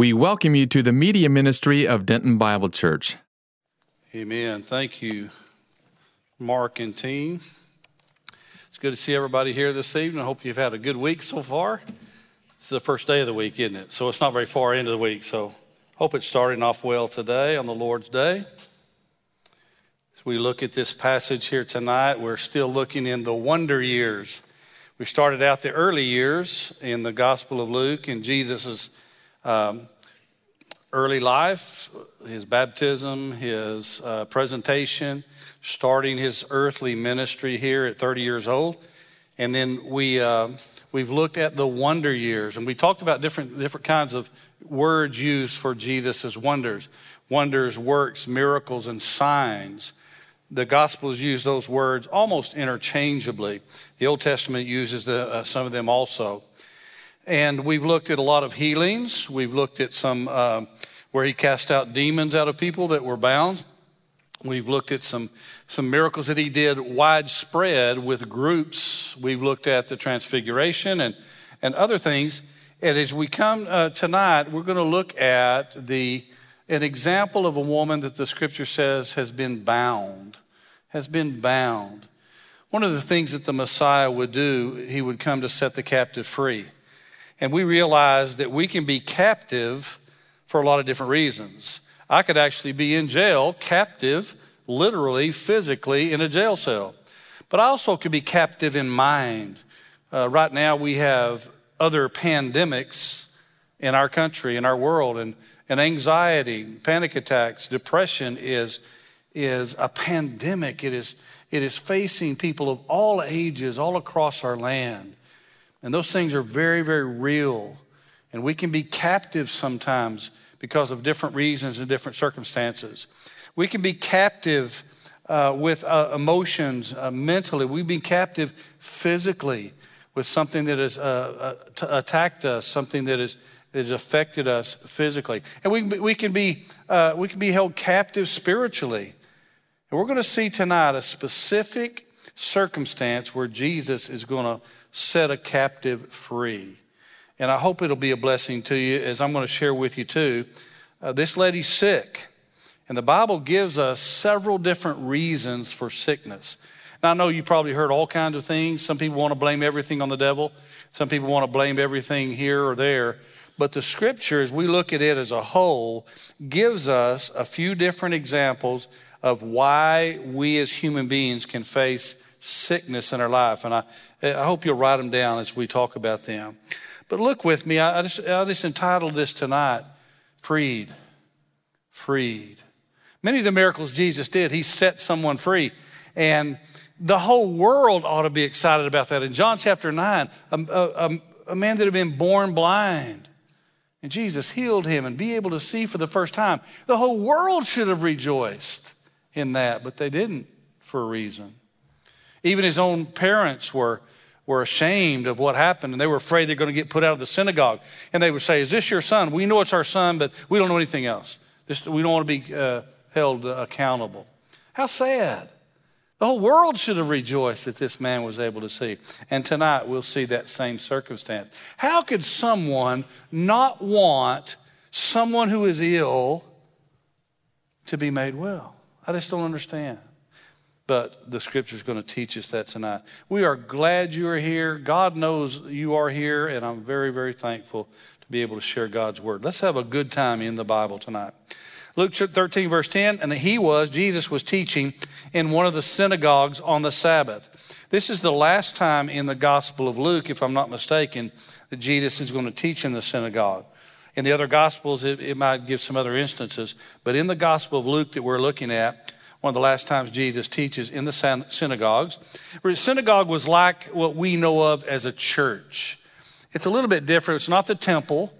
We welcome you to the media ministry of Denton Bible Church. Amen. Thank you, Mark and team. It's good to see everybody here this evening. I hope you've had a good week so far. This is the first day of the week, isn't it? So it's not very far into the week. So hope it's starting off well today on the Lord's Day. As we look at this passage here tonight, we're still looking in the wonder years. We started out the early years in the Gospel of Luke and Jesus' um, early life, his baptism, his uh, presentation, starting his earthly ministry here at 30 years old. And then we, uh, we've looked at the wonder years, and we talked about different, different kinds of words used for Jesus' wonders wonders, works, miracles, and signs. The Gospels use those words almost interchangeably. The Old Testament uses the, uh, some of them also. And we've looked at a lot of healings. We've looked at some uh, where he cast out demons out of people that were bound. We've looked at some, some miracles that he did widespread with groups. We've looked at the transfiguration and, and other things. And as we come uh, tonight, we're going to look at the, an example of a woman that the scripture says has been bound, has been bound. One of the things that the Messiah would do, he would come to set the captive free. And we realize that we can be captive for a lot of different reasons. I could actually be in jail, captive, literally, physically, in a jail cell. But I also could be captive in mind. Uh, right now, we have other pandemics in our country, in our world, and, and anxiety, panic attacks, depression is, is a pandemic. It is, it is facing people of all ages all across our land. And those things are very, very real. And we can be captive sometimes because of different reasons and different circumstances. We can be captive uh, with uh, emotions uh, mentally. We've been captive physically with something that has uh, uh, t- attacked us, something that, is, that has affected us physically. And we, we, can be, uh, we can be held captive spiritually. And we're going to see tonight a specific circumstance where Jesus is going to set a captive free. And I hope it'll be a blessing to you as I'm going to share with you too. Uh, this lady's sick, and the Bible gives us several different reasons for sickness. Now, I know you probably heard all kinds of things. Some people want to blame everything on the devil, some people want to blame everything here or there. But the scripture, as we look at it as a whole, gives us a few different examples of why we as human beings can face sickness in our life. And I, I hope you'll write them down as we talk about them. But look with me, I, just, I just entitled this tonight Freed. Freed. Many of the miracles Jesus did, he set someone free. And the whole world ought to be excited about that. In John chapter 9, a, a, a man that had been born blind, and Jesus healed him and be able to see for the first time. The whole world should have rejoiced in that, but they didn't for a reason. Even his own parents were, were ashamed of what happened and they were afraid they're going to get put out of the synagogue. And they would say, Is this your son? We know it's our son, but we don't know anything else. Just, we don't want to be uh, held accountable. How sad. The whole world should have rejoiced that this man was able to see. And tonight we'll see that same circumstance. How could someone not want someone who is ill to be made well? I just don't understand but the scripture is going to teach us that tonight. We are glad you are here. God knows you are here, and I'm very, very thankful to be able to share God's word. Let's have a good time in the Bible tonight. Luke 13, verse 10, and he was, Jesus was teaching in one of the synagogues on the Sabbath. This is the last time in the Gospel of Luke, if I'm not mistaken, that Jesus is going to teach in the synagogue. In the other Gospels, it, it might give some other instances, but in the Gospel of Luke that we're looking at, one of the last times Jesus teaches in the synagogues. Where a synagogue was like what we know of as a church. It's a little bit different. It's not the temple,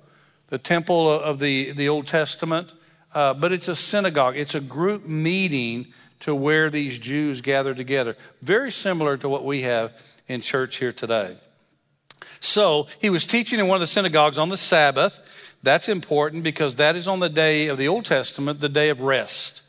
the temple of the, the Old Testament, uh, but it's a synagogue. It's a group meeting to where these Jews gather together. Very similar to what we have in church here today. So he was teaching in one of the synagogues on the Sabbath. That's important because that is on the day of the Old Testament, the day of rest.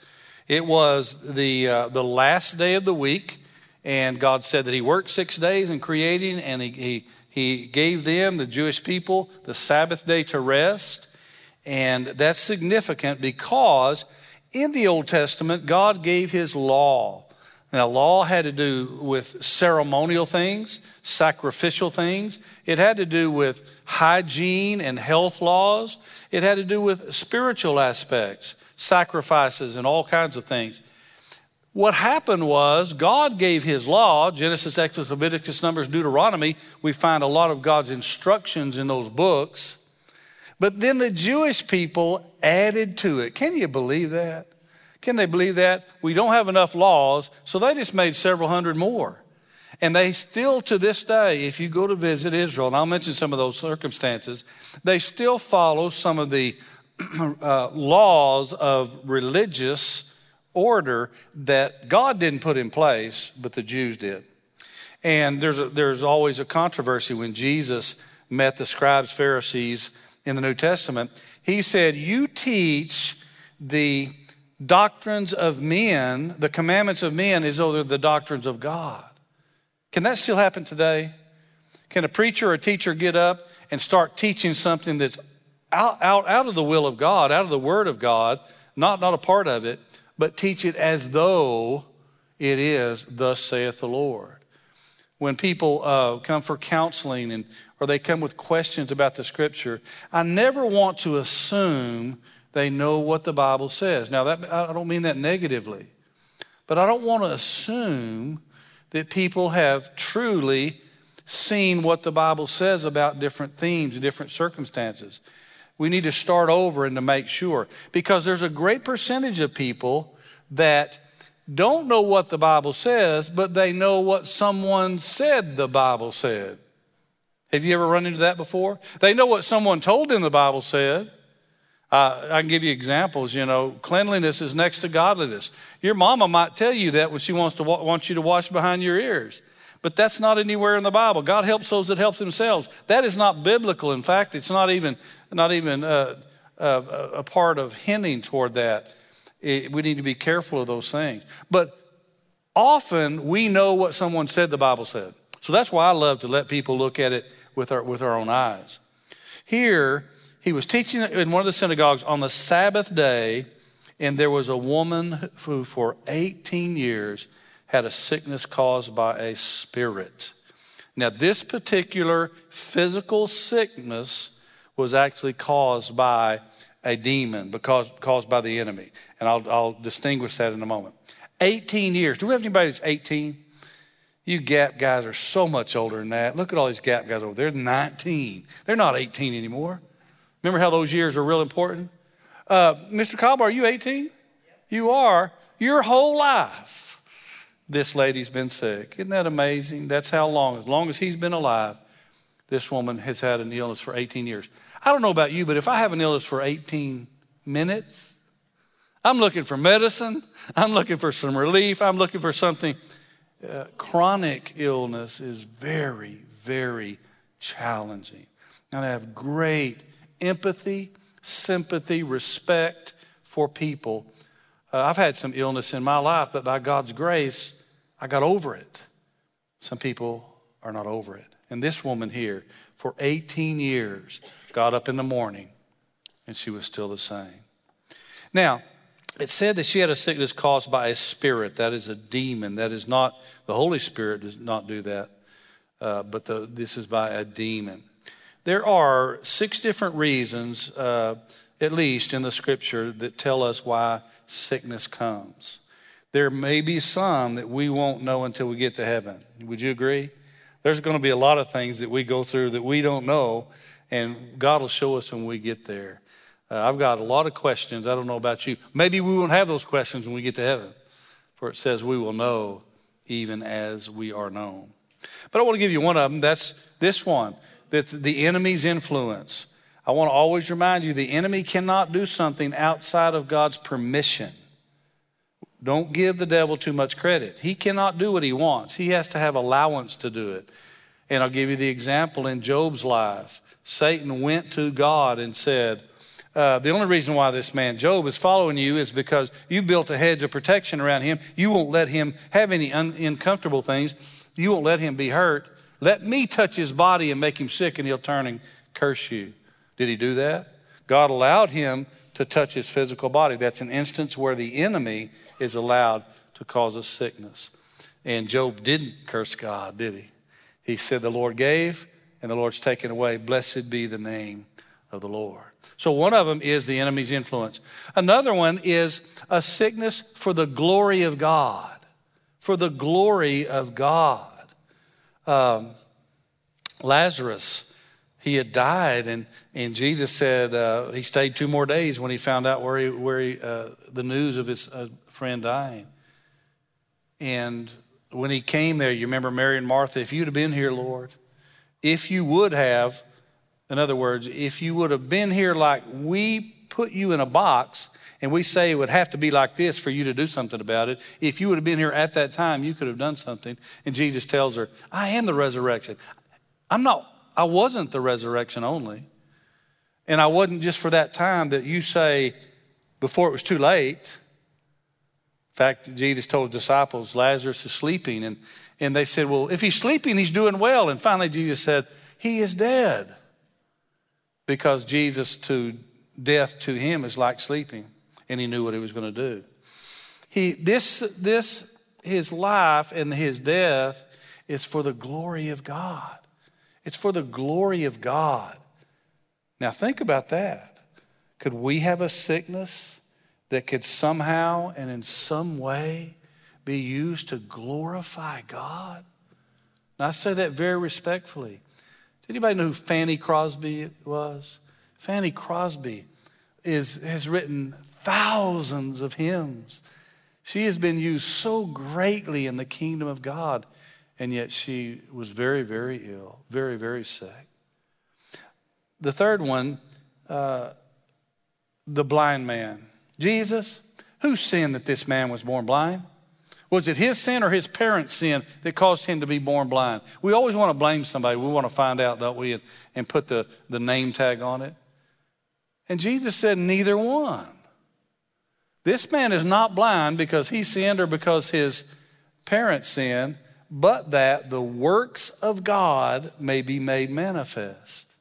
It was the, uh, the last day of the week, and God said that He worked six days in creating, and He, he, he gave them, the Jewish people, the Sabbath day to rest. And that's significant because in the Old Testament, God gave his law. Now, law had to do with ceremonial things, sacrificial things. It had to do with hygiene and health laws. It had to do with spiritual aspects, sacrifices, and all kinds of things. What happened was God gave his law Genesis, Exodus, Leviticus, Numbers, Deuteronomy. We find a lot of God's instructions in those books. But then the Jewish people added to it. Can you believe that? Can they believe that? We don't have enough laws, so they just made several hundred more. And they still, to this day, if you go to visit Israel, and I'll mention some of those circumstances, they still follow some of the uh, laws of religious order that God didn't put in place, but the Jews did. And there's, a, there's always a controversy when Jesus met the scribes, Pharisees, in the New Testament, he said, You teach the doctrines of men, the commandments of men, as though they're the doctrines of God. Can that still happen today? Can a preacher or a teacher get up and start teaching something that's out, out, out of the will of God, out of the Word of God, not, not a part of it, but teach it as though it is, thus saith the Lord? When people uh, come for counseling and or they come with questions about the scripture, I never want to assume they know what the Bible says. Now, that, I don't mean that negatively, but I don't want to assume that people have truly seen what the Bible says about different themes and different circumstances. We need to start over and to make sure because there's a great percentage of people that don't know what the Bible says, but they know what someone said the Bible said. Have you ever run into that before? They know what someone told them the Bible said. Uh, I can give you examples. You know, cleanliness is next to godliness. Your mama might tell you that when she wants to wants you to wash behind your ears, but that's not anywhere in the Bible. God helps those that help themselves. That is not biblical. In fact, it's not even not even uh, uh, a part of hinting toward that. It, we need to be careful of those things. But often we know what someone said the Bible said. So that's why I love to let people look at it with our, with our own eyes. Here, he was teaching in one of the synagogues on the Sabbath day, and there was a woman who, for 18 years, had a sickness caused by a spirit. Now, this particular physical sickness was actually caused by a demon, because, caused by the enemy. And I'll, I'll distinguish that in a moment. 18 years. Do we have anybody that's 18? You gap guys are so much older than that. Look at all these gap guys over there. They're 19. They're not 18 anymore. Remember how those years are real important? Uh, Mr. Cobb, are you 18? You are. Your whole life, this lady's been sick. Isn't that amazing? That's how long. As long as he's been alive, this woman has had an illness for 18 years. I don't know about you, but if I have an illness for 18 minutes, I'm looking for medicine. I'm looking for some relief. I'm looking for something uh, chronic illness is very, very challenging. And I have great empathy, sympathy, respect for people. Uh, I've had some illness in my life, but by God's grace, I got over it. Some people are not over it. And this woman here, for 18 years, got up in the morning and she was still the same. Now, it said that she had a sickness caused by a spirit. That is a demon. That is not, the Holy Spirit does not do that, uh, but the, this is by a demon. There are six different reasons, uh, at least in the scripture, that tell us why sickness comes. There may be some that we won't know until we get to heaven. Would you agree? There's going to be a lot of things that we go through that we don't know, and God will show us when we get there. Uh, I've got a lot of questions. I don't know about you. Maybe we won't have those questions when we get to heaven, for it says we will know even as we are known. But I want to give you one of them. That's this one. That's the enemy's influence. I want to always remind you the enemy cannot do something outside of God's permission. Don't give the devil too much credit. He cannot do what he wants, he has to have allowance to do it. And I'll give you the example in Job's life. Satan went to God and said, uh, the only reason why this man Job is following you is because you built a hedge of protection around him. You won't let him have any un- uncomfortable things. You won't let him be hurt. Let me touch his body and make him sick, and he'll turn and curse you. Did he do that? God allowed him to touch his physical body. That's an instance where the enemy is allowed to cause a sickness. And Job didn't curse God, did he? He said, The Lord gave and the Lord's taken away. Blessed be the name of the Lord. So, one of them is the enemy's influence. Another one is a sickness for the glory of God. For the glory of God. Um, Lazarus, he had died, and, and Jesus said uh, he stayed two more days when he found out where, he, where he, uh, the news of his uh, friend dying. And when he came there, you remember Mary and Martha, if you'd have been here, Lord, if you would have, in other words, if you would have been here like we put you in a box and we say it would have to be like this for you to do something about it, if you would have been here at that time, you could have done something. And Jesus tells her, I am the resurrection. I'm not, I wasn't the resurrection only. And I wasn't just for that time that you say before it was too late. In fact, Jesus told disciples, Lazarus is sleeping. And, and they said, Well, if he's sleeping, he's doing well. And finally, Jesus said, He is dead. Because Jesus, to death to him, is like sleeping. And he knew what he was going to do. He, this, this, his life and his death is for the glory of God. It's for the glory of God. Now, think about that. Could we have a sickness that could somehow and in some way be used to glorify God? And I say that very respectfully. Does anybody know who Fanny Crosby was? Fanny Crosby is, has written thousands of hymns. She has been used so greatly in the kingdom of God, and yet she was very, very ill, very, very sick. The third one, uh, the blind man. Jesus, who sinned that this man was born blind? Was it his sin or his parents' sin that caused him to be born blind? We always want to blame somebody. We want to find out, don't we, and, and put the, the name tag on it. And Jesus said, neither one. This man is not blind because he sinned or because his parents sinned, but that the works of God may be made manifest.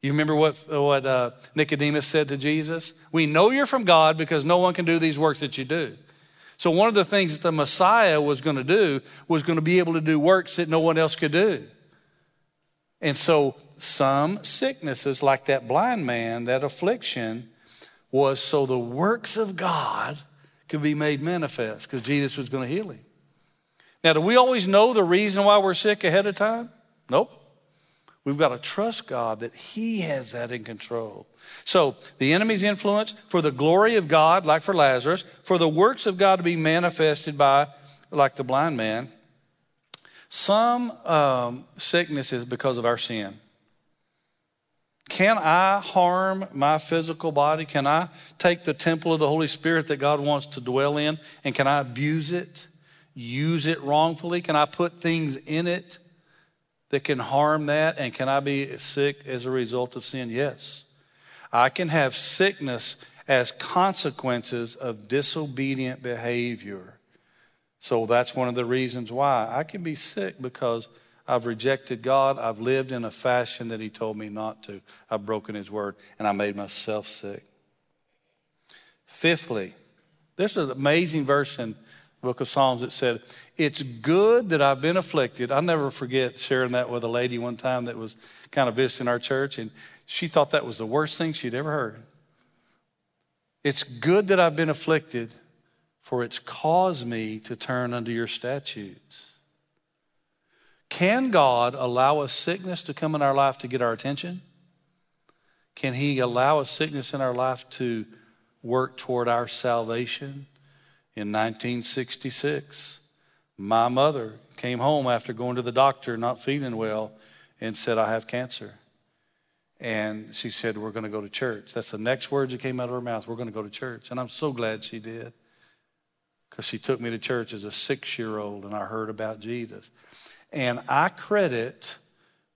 You remember what, what uh, Nicodemus said to Jesus? We know you're from God because no one can do these works that you do. So, one of the things that the Messiah was going to do was going to be able to do works that no one else could do. And so, some sicknesses, like that blind man, that affliction, was so the works of God could be made manifest because Jesus was going to heal him. Now, do we always know the reason why we're sick ahead of time? Nope. We've got to trust God that He has that in control. So, the enemy's influence for the glory of God, like for Lazarus, for the works of God to be manifested by, like the blind man. Some um, sickness is because of our sin. Can I harm my physical body? Can I take the temple of the Holy Spirit that God wants to dwell in and can I abuse it, use it wrongfully? Can I put things in it that can harm that? And can I be sick as a result of sin? Yes. I can have sickness as consequences of disobedient behavior. So that's one of the reasons why I can be sick because I've rejected God. I've lived in a fashion that He told me not to. I've broken His word and I made myself sick. Fifthly, there's an amazing verse in book of Psalms that said, It's good that I've been afflicted. I'll never forget sharing that with a lady one time that was kind of visiting our church, and she thought that was the worst thing she'd ever heard. It's good that I've been afflicted, for it's caused me to turn unto your statutes. Can God allow a sickness to come in our life to get our attention? Can He allow a sickness in our life to work toward our salvation? In 1966, my mother came home after going to the doctor, not feeling well, and said, I have cancer. And she said, We're going to go to church. That's the next words that came out of her mouth. We're going to go to church. And I'm so glad she did because she took me to church as a six year old and I heard about Jesus. And I credit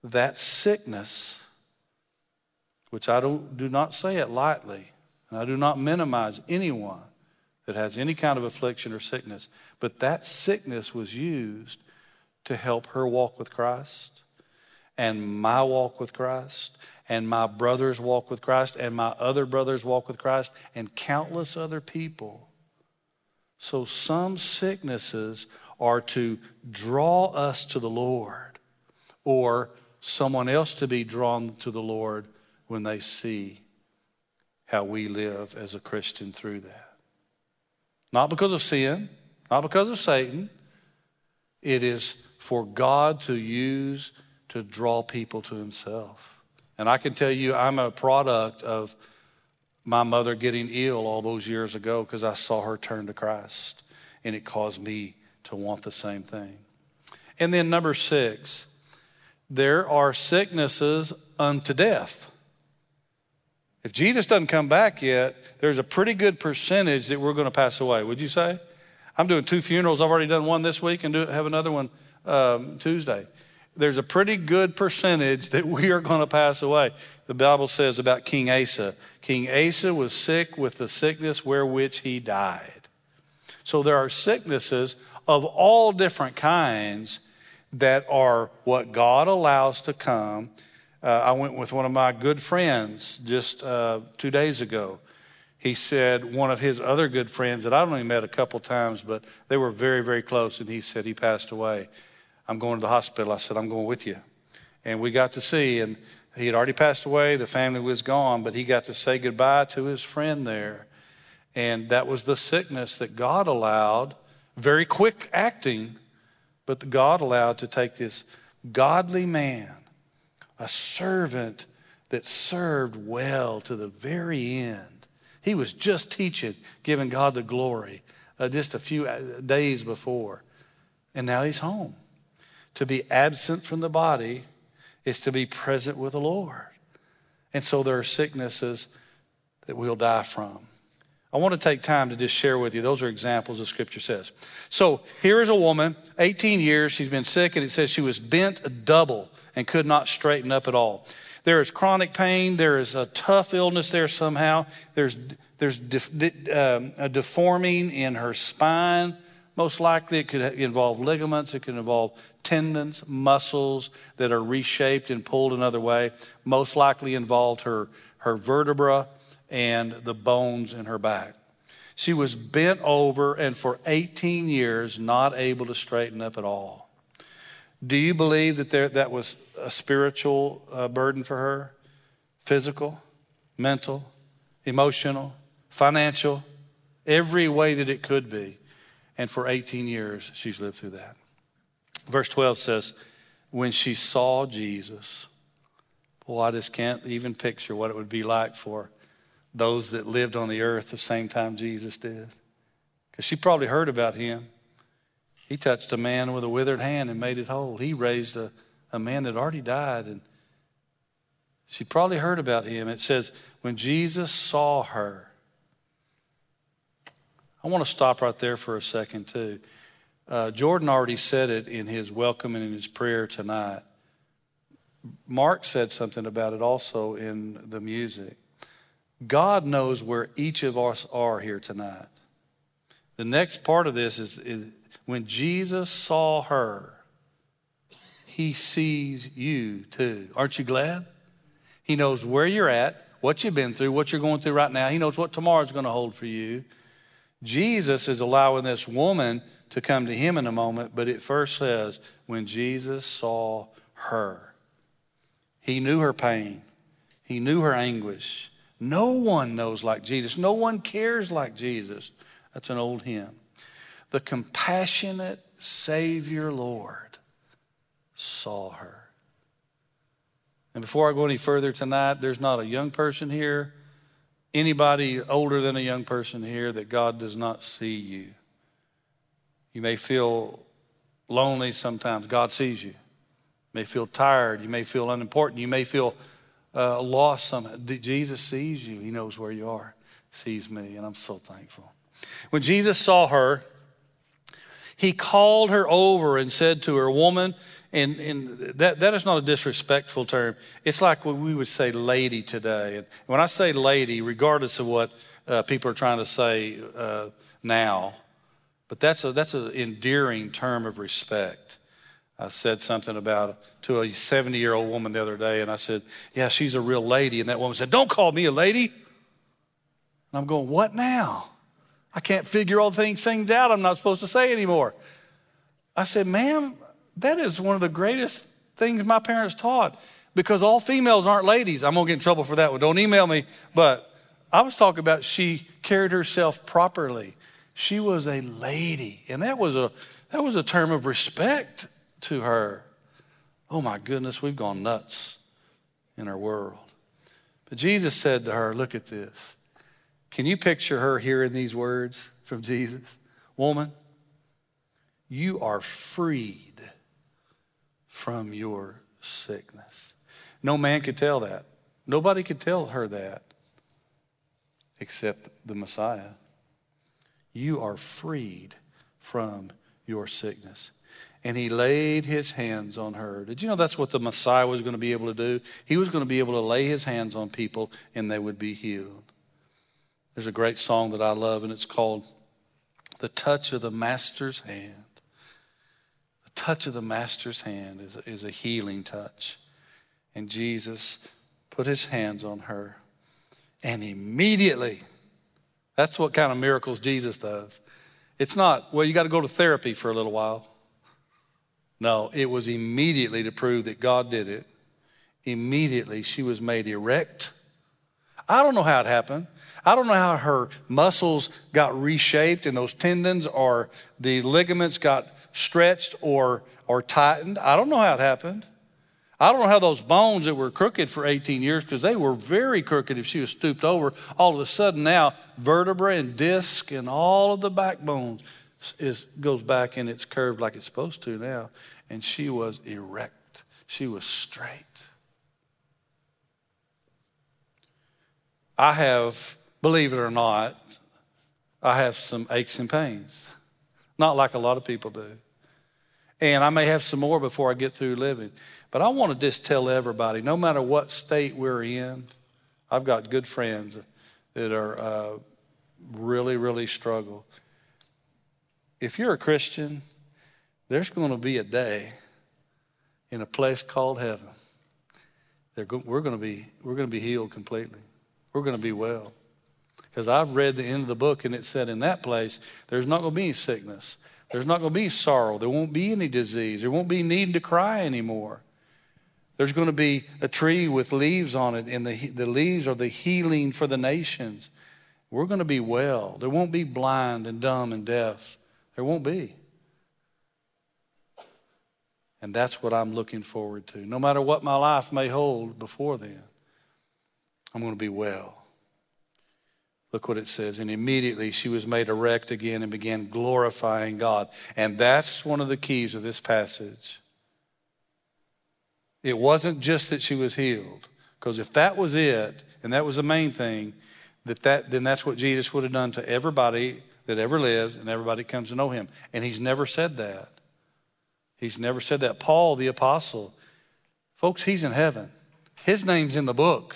that sickness, which I don't, do not say it lightly, and I do not minimize anyone that has any kind of affliction or sickness, but that sickness was used to help her walk with Christ and my walk with Christ and my brothers walk with Christ, and my other brothers walk with Christ, and countless other people. So some sicknesses are to draw us to the Lord, or someone else to be drawn to the Lord when they see how we live as a Christian through that. Not because of sin, not because of Satan. It is for God to use to draw people to Himself. And I can tell you, I'm a product of my mother getting ill all those years ago because I saw her turn to Christ, and it caused me to want the same thing. And then, number six, there are sicknesses unto death. If Jesus doesn't come back yet, there's a pretty good percentage that we're going to pass away. Would you say? I'm doing two funerals. I've already done one this week and do, have another one um, Tuesday. There's a pretty good percentage that we are going to pass away. The Bible says about King Asa King Asa was sick with the sickness wherewith he died. So there are sicknesses of all different kinds that are what God allows to come uh, I went with one of my good friends just uh, two days ago. He said one of his other good friends that I've only met a couple times, but they were very, very close, and he said he passed away. I'm going to the hospital. I said, I'm going with you. And we got to see, and he had already passed away. The family was gone, but he got to say goodbye to his friend there. And that was the sickness that God allowed, very quick acting, but God allowed to take this godly man a servant that served well to the very end. He was just teaching, giving God the glory uh, just a few uh, days before. And now he's home. To be absent from the body is to be present with the Lord. And so there are sicknesses that we'll die from. I want to take time to just share with you. Those are examples of Scripture says. So here is a woman, 18 years, she's been sick, and it says she was bent double and could not straighten up at all. There is chronic pain. There is a tough illness there somehow. There's, there's um, a deforming in her spine. Most likely, it could involve ligaments, it could involve tendons, muscles that are reshaped and pulled another way. Most likely involved her, her vertebra and the bones in her back. She was bent over and for 18 years not able to straighten up at all. Do you believe that there, that was a spiritual uh, burden for her? Physical, mental, emotional, financial, every way that it could be. And for 18 years, she's lived through that. Verse 12 says, When she saw Jesus, well, I just can't even picture what it would be like for those that lived on the earth the same time Jesus did. Because she probably heard about him. He touched a man with a withered hand and made it whole. He raised a, a man that already died. And she probably heard about him. It says, when Jesus saw her, I want to stop right there for a second, too. Uh, Jordan already said it in his welcome and in his prayer tonight. Mark said something about it also in the music. God knows where each of us are here tonight. The next part of this is, is when Jesus saw her, he sees you too. Aren't you glad? He knows where you're at, what you've been through, what you're going through right now. He knows what tomorrow's going to hold for you. Jesus is allowing this woman to come to him in a moment, but it first says, when Jesus saw her, he knew her pain, he knew her anguish. No one knows like Jesus, no one cares like Jesus. That's an old hymn the compassionate Savior Lord saw her. And before I go any further tonight, there's not a young person here, anybody older than a young person here, that God does not see you. You may feel lonely sometimes. God sees you. You may feel tired. You may feel unimportant. You may feel uh, lost somehow. Jesus sees you. He knows where you are, sees me, and I'm so thankful. When Jesus saw her, he called her over and said to her, Woman, and, and that, that is not a disrespectful term. It's like what we would say lady today. And when I say lady, regardless of what uh, people are trying to say uh, now, but that's, a, that's an endearing term of respect. I said something about to a 70 year old woman the other day, and I said, Yeah, she's a real lady. And that woman said, Don't call me a lady. And I'm going, What now? I can't figure all things, things out I'm not supposed to say anymore. I said, Ma'am, that is one of the greatest things my parents taught because all females aren't ladies. I'm going to get in trouble for that one. Don't email me. But I was talking about she carried herself properly. She was a lady. And that was a, that was a term of respect to her. Oh my goodness, we've gone nuts in our world. But Jesus said to her, Look at this. Can you picture her hearing these words from Jesus? Woman, you are freed from your sickness. No man could tell that. Nobody could tell her that except the Messiah. You are freed from your sickness. And he laid his hands on her. Did you know that's what the Messiah was going to be able to do? He was going to be able to lay his hands on people and they would be healed. There's a great song that I love, and it's called The Touch of the Master's Hand. The touch of the Master's hand is a, is a healing touch. And Jesus put his hands on her, and immediately, that's what kind of miracles Jesus does. It's not, well, you got to go to therapy for a little while. No, it was immediately to prove that God did it. Immediately, she was made erect. I don't know how it happened. I don't know how her muscles got reshaped and those tendons or the ligaments got stretched or, or tightened. I don't know how it happened. I don't know how those bones that were crooked for 18 years, because they were very crooked if she was stooped over, all of a sudden now vertebrae and disc and all of the backbones is, goes back and it's curved like it's supposed to now. And she was erect, she was straight. I have, believe it or not, I have some aches and pains, not like a lot of people do. And I may have some more before I get through living. But I want to just tell everybody no matter what state we're in, I've got good friends that are uh, really, really struggle. If you're a Christian, there's going to be a day in a place called heaven. Go- we're going to be we're going to be healed completely. We're going to be well. Because I've read the end of the book and it said in that place there's not going to be any sickness. There's not going to be sorrow. There won't be any disease. There won't be need to cry anymore. There's going to be a tree with leaves on it, and the, the leaves are the healing for the nations. We're going to be well. There won't be blind and dumb and deaf. There won't be. And that's what I'm looking forward to. No matter what my life may hold before then, I'm going to be well. Look what it says. And immediately she was made erect again and began glorifying God. And that's one of the keys of this passage. It wasn't just that she was healed, because if that was it, and that was the main thing, that that, then that's what Jesus would have done to everybody that ever lives and everybody comes to know him. And he's never said that. He's never said that. Paul, the apostle, folks, he's in heaven. His name's in the book.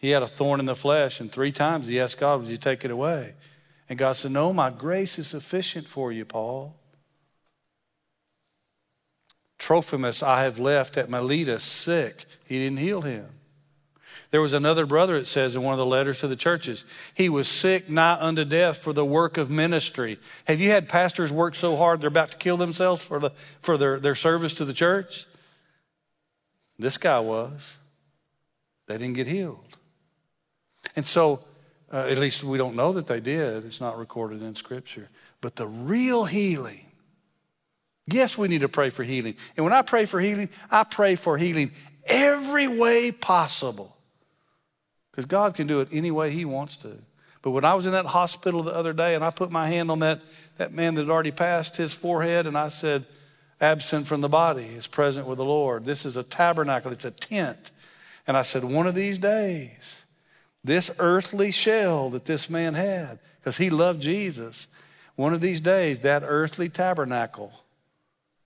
He had a thorn in the flesh, and three times he asked God, Would you take it away? And God said, No, my grace is sufficient for you, Paul. Trophimus I have left at Miletus sick. He didn't heal him. There was another brother, it says in one of the letters to the churches. He was sick, nigh unto death for the work of ministry. Have you had pastors work so hard they're about to kill themselves for, the, for their, their service to the church? This guy was. They didn't get healed. And so, uh, at least we don't know that they did. It's not recorded in Scripture. But the real healing Yes, we need to pray for healing. And when I pray for healing, I pray for healing every way possible. Because God can do it any way He wants to. But when I was in that hospital the other day and I put my hand on that, that man that had already passed his forehead and I said, absent from the body is present with the Lord. This is a tabernacle, it's a tent. And I said, one of these days, this earthly shell that this man had, because he loved Jesus, one of these days, that earthly tabernacle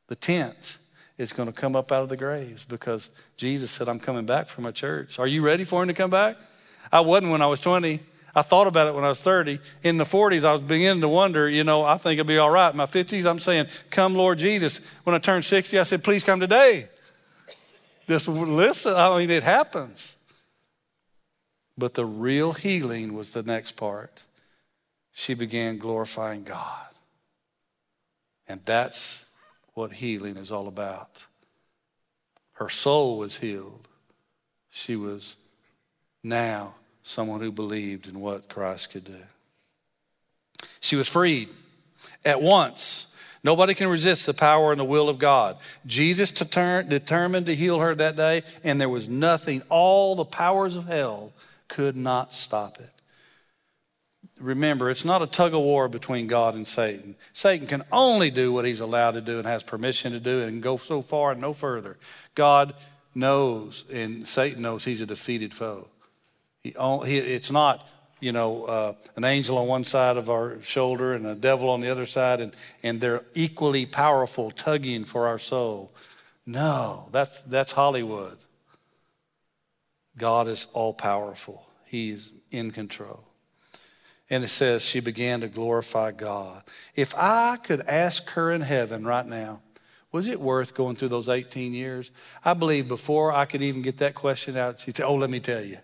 the tent is going to come up out of the graves because Jesus said, I'm coming back for my church. Are you ready for him to come back? I wasn't when I was 20. I thought about it when I was 30. In the 40s, I was beginning to wonder, you know, I think it'll be all right. In my 50s, I'm saying, Come, Lord Jesus. When I turned 60, I said, Please come today. Just listen. I mean, it happens. But the real healing was the next part. She began glorifying God. And that's what healing is all about. Her soul was healed. She was now someone who believed in what Christ could do. She was freed at once. Nobody can resist the power and the will of God. Jesus determined to heal her that day, and there was nothing, all the powers of hell could not stop it. Remember, it's not a tug of war between God and Satan. Satan can only do what he's allowed to do and has permission to do and go so far and no further. God knows, and Satan knows he's a defeated foe. He, he, it's not, you know, uh, an angel on one side of our shoulder and a devil on the other side, and, and they're equally powerful, tugging for our soul. No, that's, that's Hollywood. God is all powerful, He's in control. And it says she began to glorify God. If I could ask her in heaven right now, was it worth going through those 18 years? I believe before I could even get that question out, she'd say, Oh, let me tell you.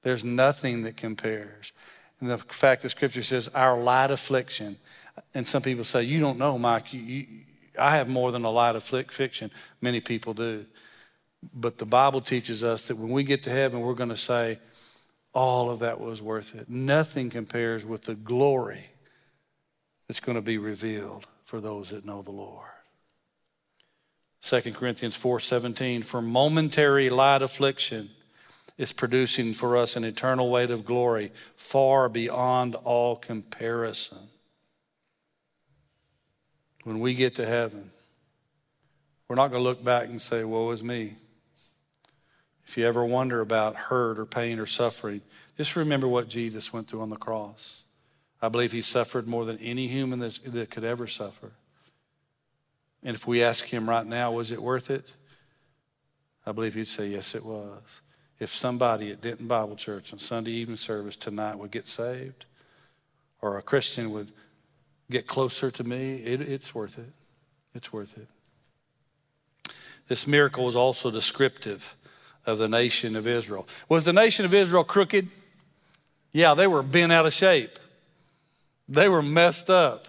There's nothing that compares. And the fact that Scripture says, Our light affliction. And some people say, You don't know, Mike. You, you, I have more than a light affliction. Many people do. But the Bible teaches us that when we get to heaven, we're going to say, all of that was worth it. Nothing compares with the glory that's going to be revealed for those that know the Lord. 2 Corinthians 4:17 for momentary light affliction is producing for us an eternal weight of glory far beyond all comparison. When we get to heaven, we're not going to look back and say, Woe is me. If you ever wonder about hurt or pain or suffering, just remember what Jesus went through on the cross. I believe he suffered more than any human that could ever suffer. And if we ask him right now, was it worth it? I believe he'd say, yes, it was. If somebody at Denton Bible Church on Sunday evening service tonight would get saved, or a Christian would get closer to me, it, it's worth it. It's worth it. This miracle was also descriptive of the nation of Israel. Was the nation of Israel crooked? Yeah, they were bent out of shape. They were messed up.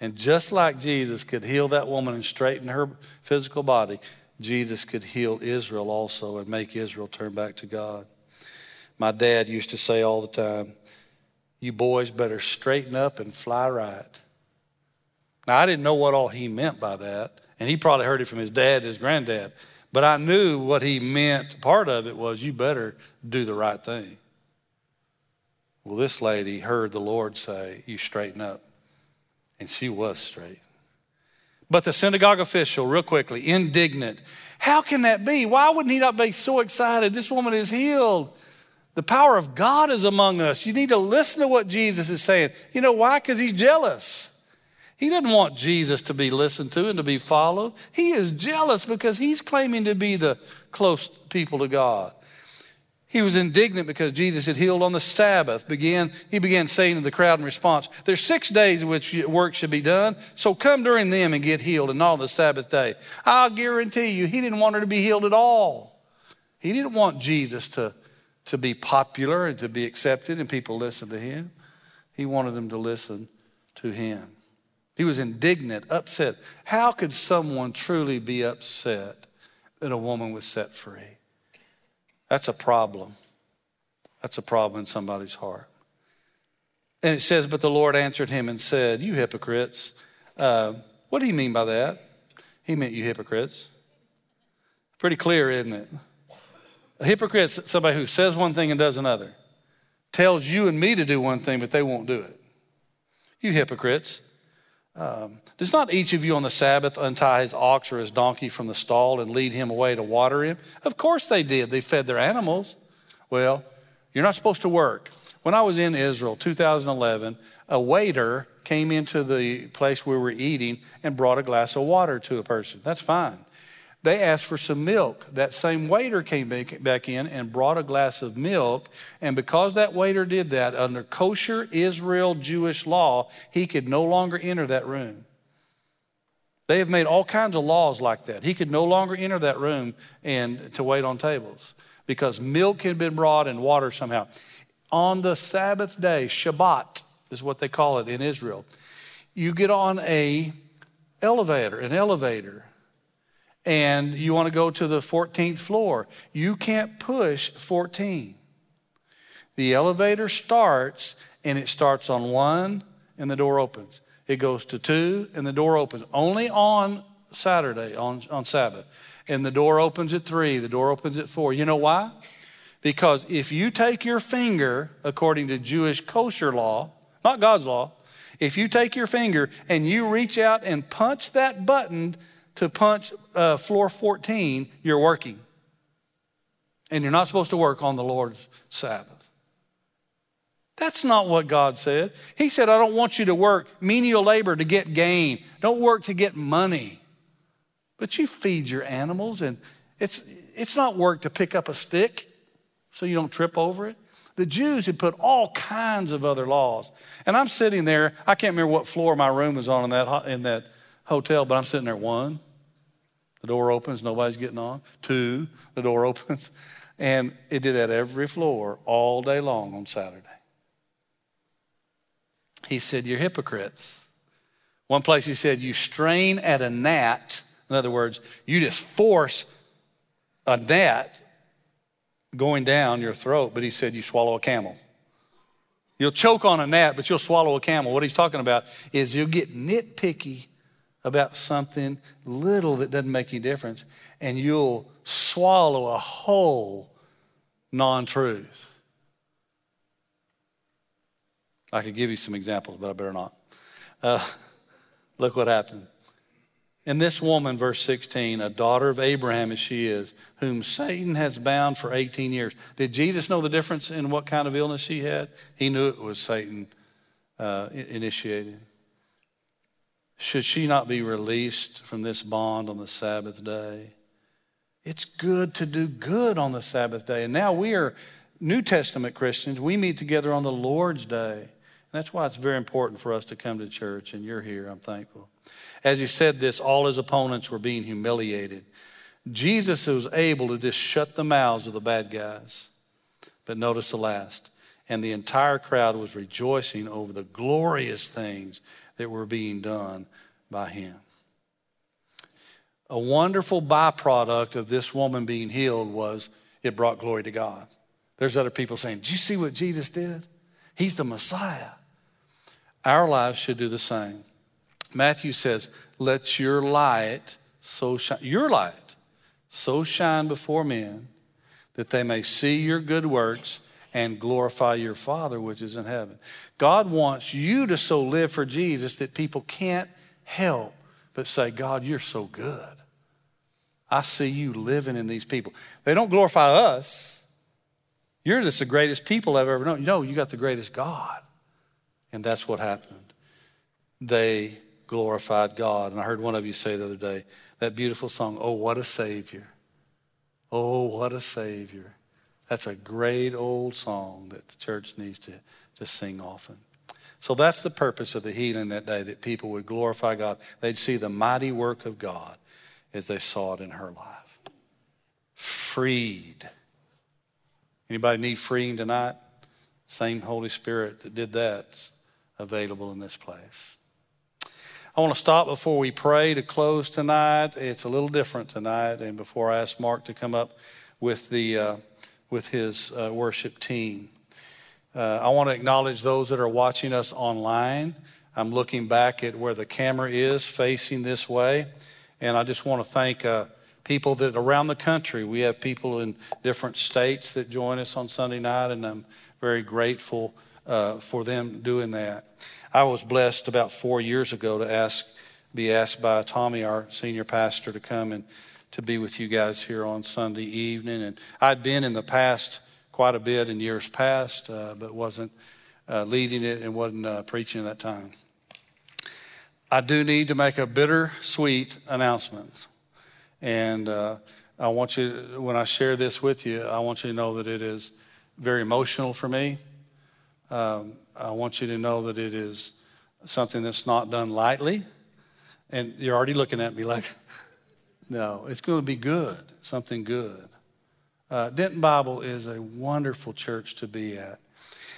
And just like Jesus could heal that woman and straighten her physical body, Jesus could heal Israel also and make Israel turn back to God. My dad used to say all the time, You boys better straighten up and fly right. Now, I didn't know what all he meant by that, and he probably heard it from his dad, his granddad. But I knew what he meant. Part of it was you better do the right thing. Well, this lady heard the Lord say, You straighten up. And she was straight. But the synagogue official, real quickly, indignant. How can that be? Why wouldn't he not be so excited? This woman is healed. The power of God is among us. You need to listen to what Jesus is saying. You know why? Because he's jealous. He doesn't want Jesus to be listened to and to be followed. He is jealous because he's claiming to be the close people to God. He was indignant because Jesus had healed on the Sabbath. Began, he began saying to the crowd in response, There's six days in which work should be done, so come during them and get healed, and not the Sabbath day. I'll guarantee you, he didn't want her to be healed at all. He didn't want Jesus to, to be popular and to be accepted and people listen to him. He wanted them to listen to him. He was indignant, upset. How could someone truly be upset that a woman was set free? That's a problem. That's a problem in somebody's heart. And it says, But the Lord answered him and said, You hypocrites. Uh, what do you mean by that? He meant you hypocrites. Pretty clear, isn't it? A hypocrite's somebody who says one thing and does another, tells you and me to do one thing, but they won't do it. You hypocrites. Um, does not each of you on the Sabbath untie his ox or his donkey from the stall and lead him away to water him? Of course they did. They fed their animals. Well, you're not supposed to work. When I was in Israel, 2011, a waiter came into the place we were eating and brought a glass of water to a person. That's fine. They asked for some milk. That same waiter came back in and brought a glass of milk. And because that waiter did that, under kosher Israel Jewish law, he could no longer enter that room. They have made all kinds of laws like that. He could no longer enter that room and to wait on tables because milk had been brought and water somehow. On the Sabbath day, Shabbat is what they call it in Israel. You get on a elevator, an elevator, and you want to go to the 14th floor. You can't push 14. The elevator starts and it starts on one and the door opens. It goes to two and the door opens. Only on Saturday, on, on Sabbath. And the door opens at three, the door opens at four. You know why? Because if you take your finger, according to Jewish kosher law, not God's law, if you take your finger and you reach out and punch that button to punch uh, floor 14, you're working. And you're not supposed to work on the Lord's Sabbath. That's not what God said. He said, I don't want you to work menial labor to get gain. Don't work to get money. But you feed your animals, and it's, it's not work to pick up a stick so you don't trip over it. The Jews had put all kinds of other laws. And I'm sitting there, I can't remember what floor my room was on in that, in that hotel, but I'm sitting there one, the door opens, nobody's getting on. Two, the door opens. And it did that every floor all day long on Saturday. He said, You're hypocrites. One place he said, You strain at a gnat. In other words, you just force a gnat going down your throat, but he said, You swallow a camel. You'll choke on a gnat, but you'll swallow a camel. What he's talking about is you'll get nitpicky about something little that doesn't make any difference, and you'll swallow a whole non truth. I could give you some examples, but I better not. Uh, look what happened. And this woman, verse 16, a daughter of Abraham as she is, whom Satan has bound for 18 years. Did Jesus know the difference in what kind of illness she had? He knew it was Satan uh, initiated. Should she not be released from this bond on the Sabbath day? It's good to do good on the Sabbath day. And now we are New Testament Christians. We meet together on the Lord's day. And that's why it's very important for us to come to church, and you're here. I'm thankful. As he said this, all his opponents were being humiliated. Jesus was able to just shut the mouths of the bad guys. But notice the last. And the entire crowd was rejoicing over the glorious things that were being done by him. A wonderful byproduct of this woman being healed was it brought glory to God. There's other people saying, Do you see what Jesus did? He's the Messiah. Our lives should do the same. Matthew says, Let your light so shine, your light so shine before men that they may see your good works and glorify your Father which is in heaven. God wants you to so live for Jesus that people can't help but say, God, you're so good. I see you living in these people. They don't glorify us. You're just the greatest people I've ever known. No, you got the greatest God. And that's what happened. They glorified God. And I heard one of you say the other day that beautiful song, Oh, what a Savior. Oh, what a Savior. That's a great old song that the church needs to, to sing often. So that's the purpose of the healing that day, that people would glorify God. They'd see the mighty work of God as they saw it in her life. Freed. Anybody need freeing tonight? Same Holy Spirit that did that's available in this place. I want to stop before we pray to close tonight. It's a little different tonight, and before I ask Mark to come up with the uh, with his uh, worship team. Uh, I want to acknowledge those that are watching us online. I'm looking back at where the camera is facing this way, and I just want to thank uh, people that around the country. We have people in different states that join us on Sunday night, and I'm very grateful uh, for them doing that. I was blessed about four years ago to ask, be asked by Tommy, our senior pastor, to come and to be with you guys here on Sunday evening. And I'd been in the past quite a bit in years past, uh, but wasn't uh, leading it and wasn't uh, preaching at that time. I do need to make a bittersweet announcement. And uh, I want you, when I share this with you, I want you to know that it is very emotional for me. Um, I want you to know that it is something that's not done lightly. And you're already looking at me like, no, it's going to be good, something good. Uh, Denton Bible is a wonderful church to be at.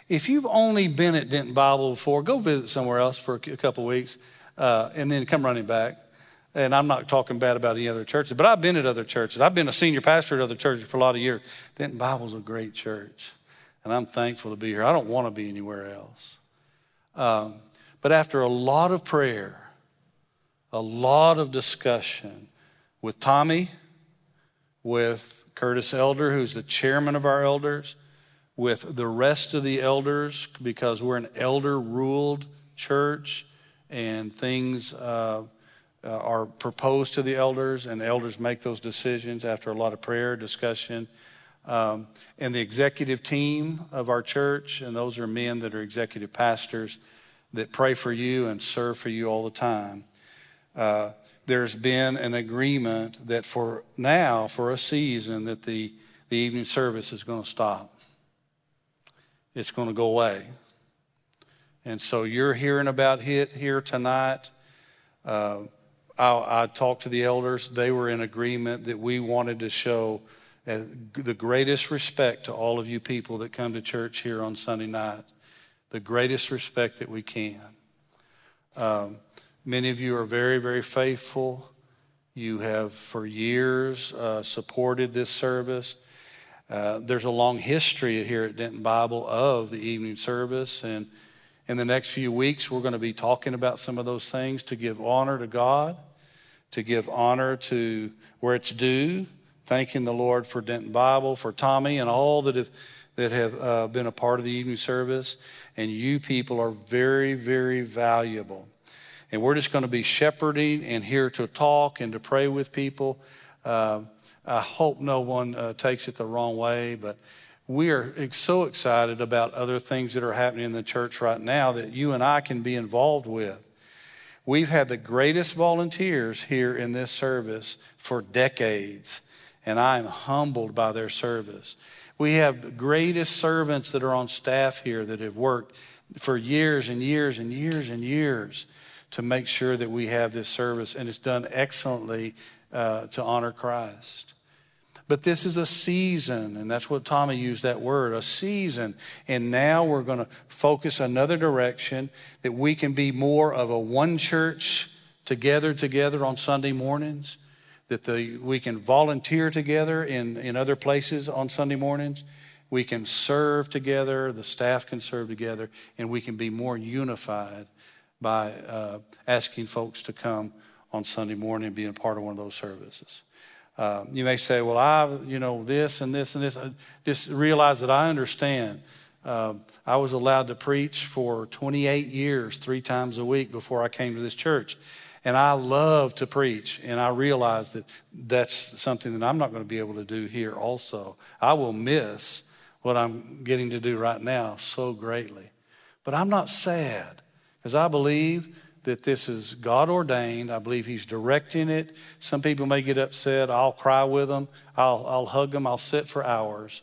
If you've only been at Denton Bible before, go visit somewhere else for a couple weeks uh, and then come running back. And I'm not talking bad about any other churches, but I've been at other churches. I've been a senior pastor at other churches for a lot of years. Denton Bible's a great church, and I'm thankful to be here. I don't want to be anywhere else. Um, but after a lot of prayer, a lot of discussion with Tommy, with Curtis Elder, who's the chairman of our elders, with the rest of the elders, because we're an elder ruled church and things uh, uh, are proposed to the elders, and elders make those decisions after a lot of prayer, discussion. Um, and the executive team of our church, and those are men that are executive pastors that pray for you and serve for you all the time. Uh, there's been an agreement that for now, for a season, that the, the evening service is going to stop. It's going to go away. And so you're hearing about it here tonight. Uh, I, I, talked to the elders. They were in agreement that we wanted to show uh, the greatest respect to all of you people that come to church here on Sunday night the greatest respect that we can. Um, many of you are very, very faithful. You have for years uh, supported this service. Uh, there's a long history here at Denton Bible of the evening service. And in the next few weeks, we're going to be talking about some of those things to give honor to God, to give honor to where it's due, thanking the Lord for Denton Bible, for Tommy, and all that have that have uh, been a part of the evening service. And you people are very, very valuable. And we're just going to be shepherding and here to talk and to pray with people. Uh, I hope no one uh, takes it the wrong way, but we are so excited about other things that are happening in the church right now that you and I can be involved with. We've had the greatest volunteers here in this service for decades, and I am humbled by their service. We have the greatest servants that are on staff here that have worked for years and years and years and years to make sure that we have this service, and it's done excellently uh, to honor Christ. But this is a season, and that's what Tommy used that word a season. And now we're going to focus another direction that we can be more of a one church together, together on Sunday mornings that the, we can volunteer together in, in other places on Sunday mornings. We can serve together, the staff can serve together, and we can be more unified by uh, asking folks to come on Sunday morning and being a part of one of those services. Uh, you may say, well, I, you know, this and this and this. Uh, just realize that I understand. Uh, I was allowed to preach for 28 years, three times a week before I came to this church. And I love to preach, and I realize that that's something that I'm not going to be able to do here also. I will miss what I'm getting to do right now so greatly. But I'm not sad because I believe that this is God ordained. I believe He's directing it. Some people may get upset. I'll cry with them, I'll, I'll hug them, I'll sit for hours.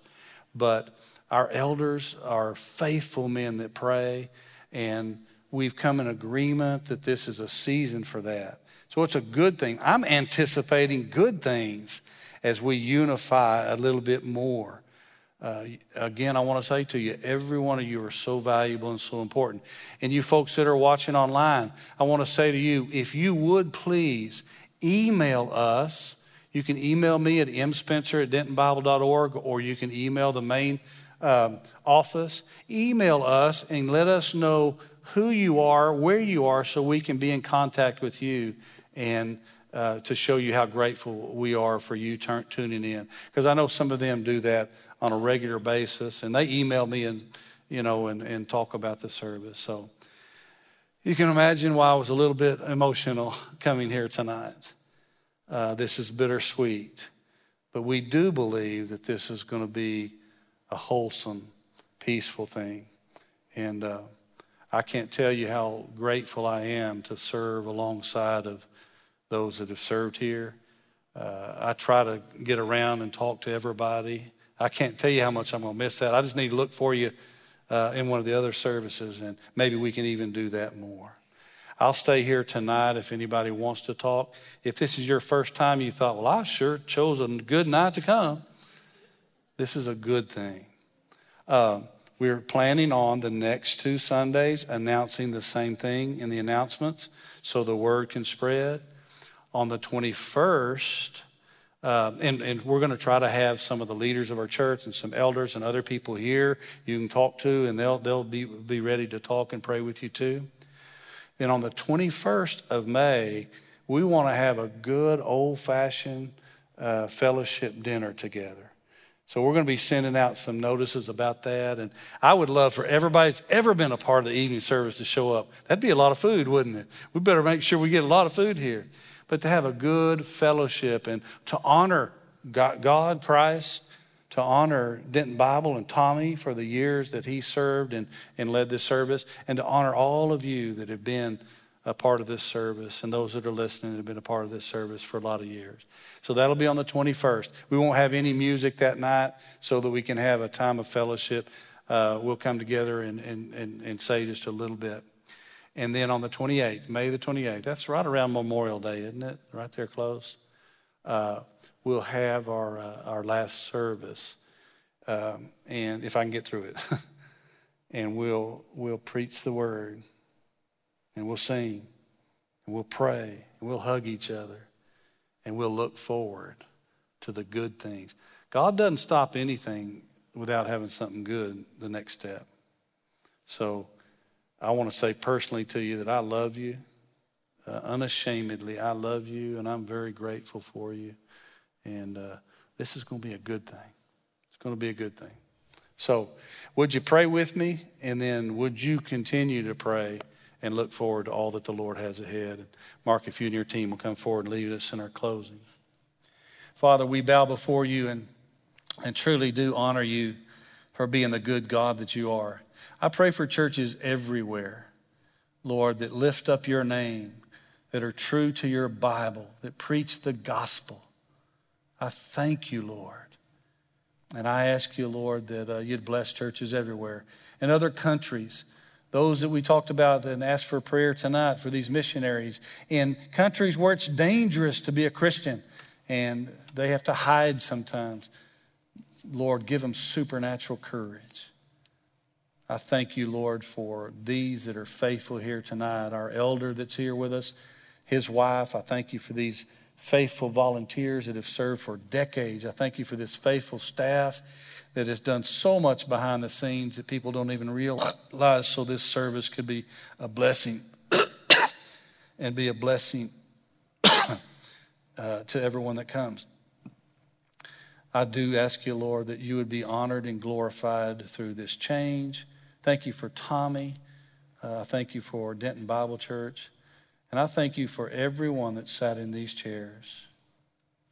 But our elders are faithful men that pray, and we've come in agreement that this is a season for that. So it's a good thing. I'm anticipating good things as we unify a little bit more. Uh, again, I want to say to you, every one of you are so valuable and so important. And you folks that are watching online, I want to say to you, if you would please email us, you can email me at mspencer at dentonbible.org or you can email the main um, office. Email us and let us know who you are, where you are, so we can be in contact with you and uh, to show you how grateful we are for you t- tuning in. Because I know some of them do that on a regular basis, and they email me and you know and, and talk about the service. So you can imagine why I was a little bit emotional coming here tonight. Uh, this is bittersweet, but we do believe that this is going to be a wholesome, peaceful thing, and. Uh, I can't tell you how grateful I am to serve alongside of those that have served here. Uh, I try to get around and talk to everybody. I can't tell you how much I'm going to miss that. I just need to look for you uh, in one of the other services, and maybe we can even do that more. I'll stay here tonight if anybody wants to talk. If this is your first time, you thought, well, I sure chose a good night to come. This is a good thing. Uh, we're planning on the next two Sundays announcing the same thing in the announcements so the word can spread. On the 21st, uh, and, and, we're going to try to have some of the leaders of our church and some elders and other people here you can talk to, and they'll, they'll be, be ready to talk and pray with you too. Then on the 21st of May, we want to have a good old fashioned uh, fellowship dinner together. So we're going to be sending out some notices about that. And I would love for everybody that's ever been a part of the evening service to show up. That'd be a lot of food, wouldn't it? We better make sure we get a lot of food here. But to have a good fellowship and to honor God, Christ, to honor Denton Bible and Tommy for the years that he served and, and led this service, and to honor all of you that have been a part of this service and those that are listening that have been a part of this service for a lot of years. So that'll be on the 21st. We won't have any music that night so that we can have a time of fellowship. Uh, we'll come together and, and, and, and say just a little bit. And then on the 28th, May the 28th, that's right around Memorial Day, isn't it? Right there close. Uh, we'll have our, uh, our last service. Um, and if I can get through it, and we'll, we'll preach the word, and we'll sing, and we'll pray, and we'll hug each other and we'll look forward to the good things. God doesn't stop anything without having something good the next step. So I want to say personally to you that I love you. Uh, unashamedly, I love you, and I'm very grateful for you. And uh, this is going to be a good thing. It's going to be a good thing. So, would you pray with me? And then would you continue to pray? and look forward to all that the Lord has ahead. And Mark, if you and your team will come forward and lead us in our closing. Father, we bow before you and, and truly do honor you for being the good God that you are. I pray for churches everywhere, Lord, that lift up your name, that are true to your Bible, that preach the gospel. I thank you, Lord. And I ask you, Lord, that uh, you'd bless churches everywhere in other countries those that we talked about and asked for prayer tonight for these missionaries in countries where it's dangerous to be a Christian and they have to hide sometimes. Lord, give them supernatural courage. I thank you, Lord, for these that are faithful here tonight. Our elder that's here with us, his wife. I thank you for these faithful volunteers that have served for decades. I thank you for this faithful staff that has done so much behind the scenes that people don't even realize so this service could be a blessing and be a blessing uh, to everyone that comes. I do ask you, Lord, that you would be honored and glorified through this change. Thank you for Tommy. Uh, thank you for Denton Bible Church. And I thank you for everyone that sat in these chairs,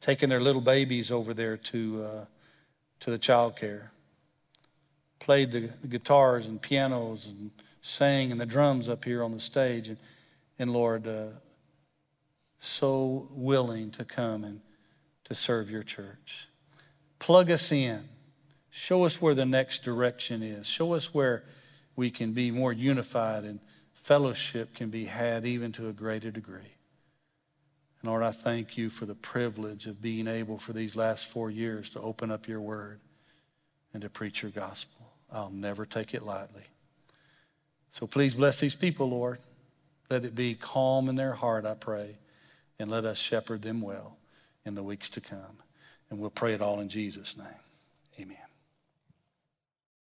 taking their little babies over there to. Uh, to the child care. Played the, guitars and pianos and sang and the drums up here on the stage. And, and Lord, uh, so willing to come and to serve your church. Plug us in. Show us where the next direction is. Show us where we can be more unified and fellowship can be had even to a greater degree. And Lord, I thank you for the privilege of being able for these last four years to open up your word and to preach your gospel. I'll never take it lightly. So please bless these people, Lord. Let it be calm in their heart, I pray, and let us shepherd them well in the weeks to come. And we'll pray it all in Jesus' name. Amen.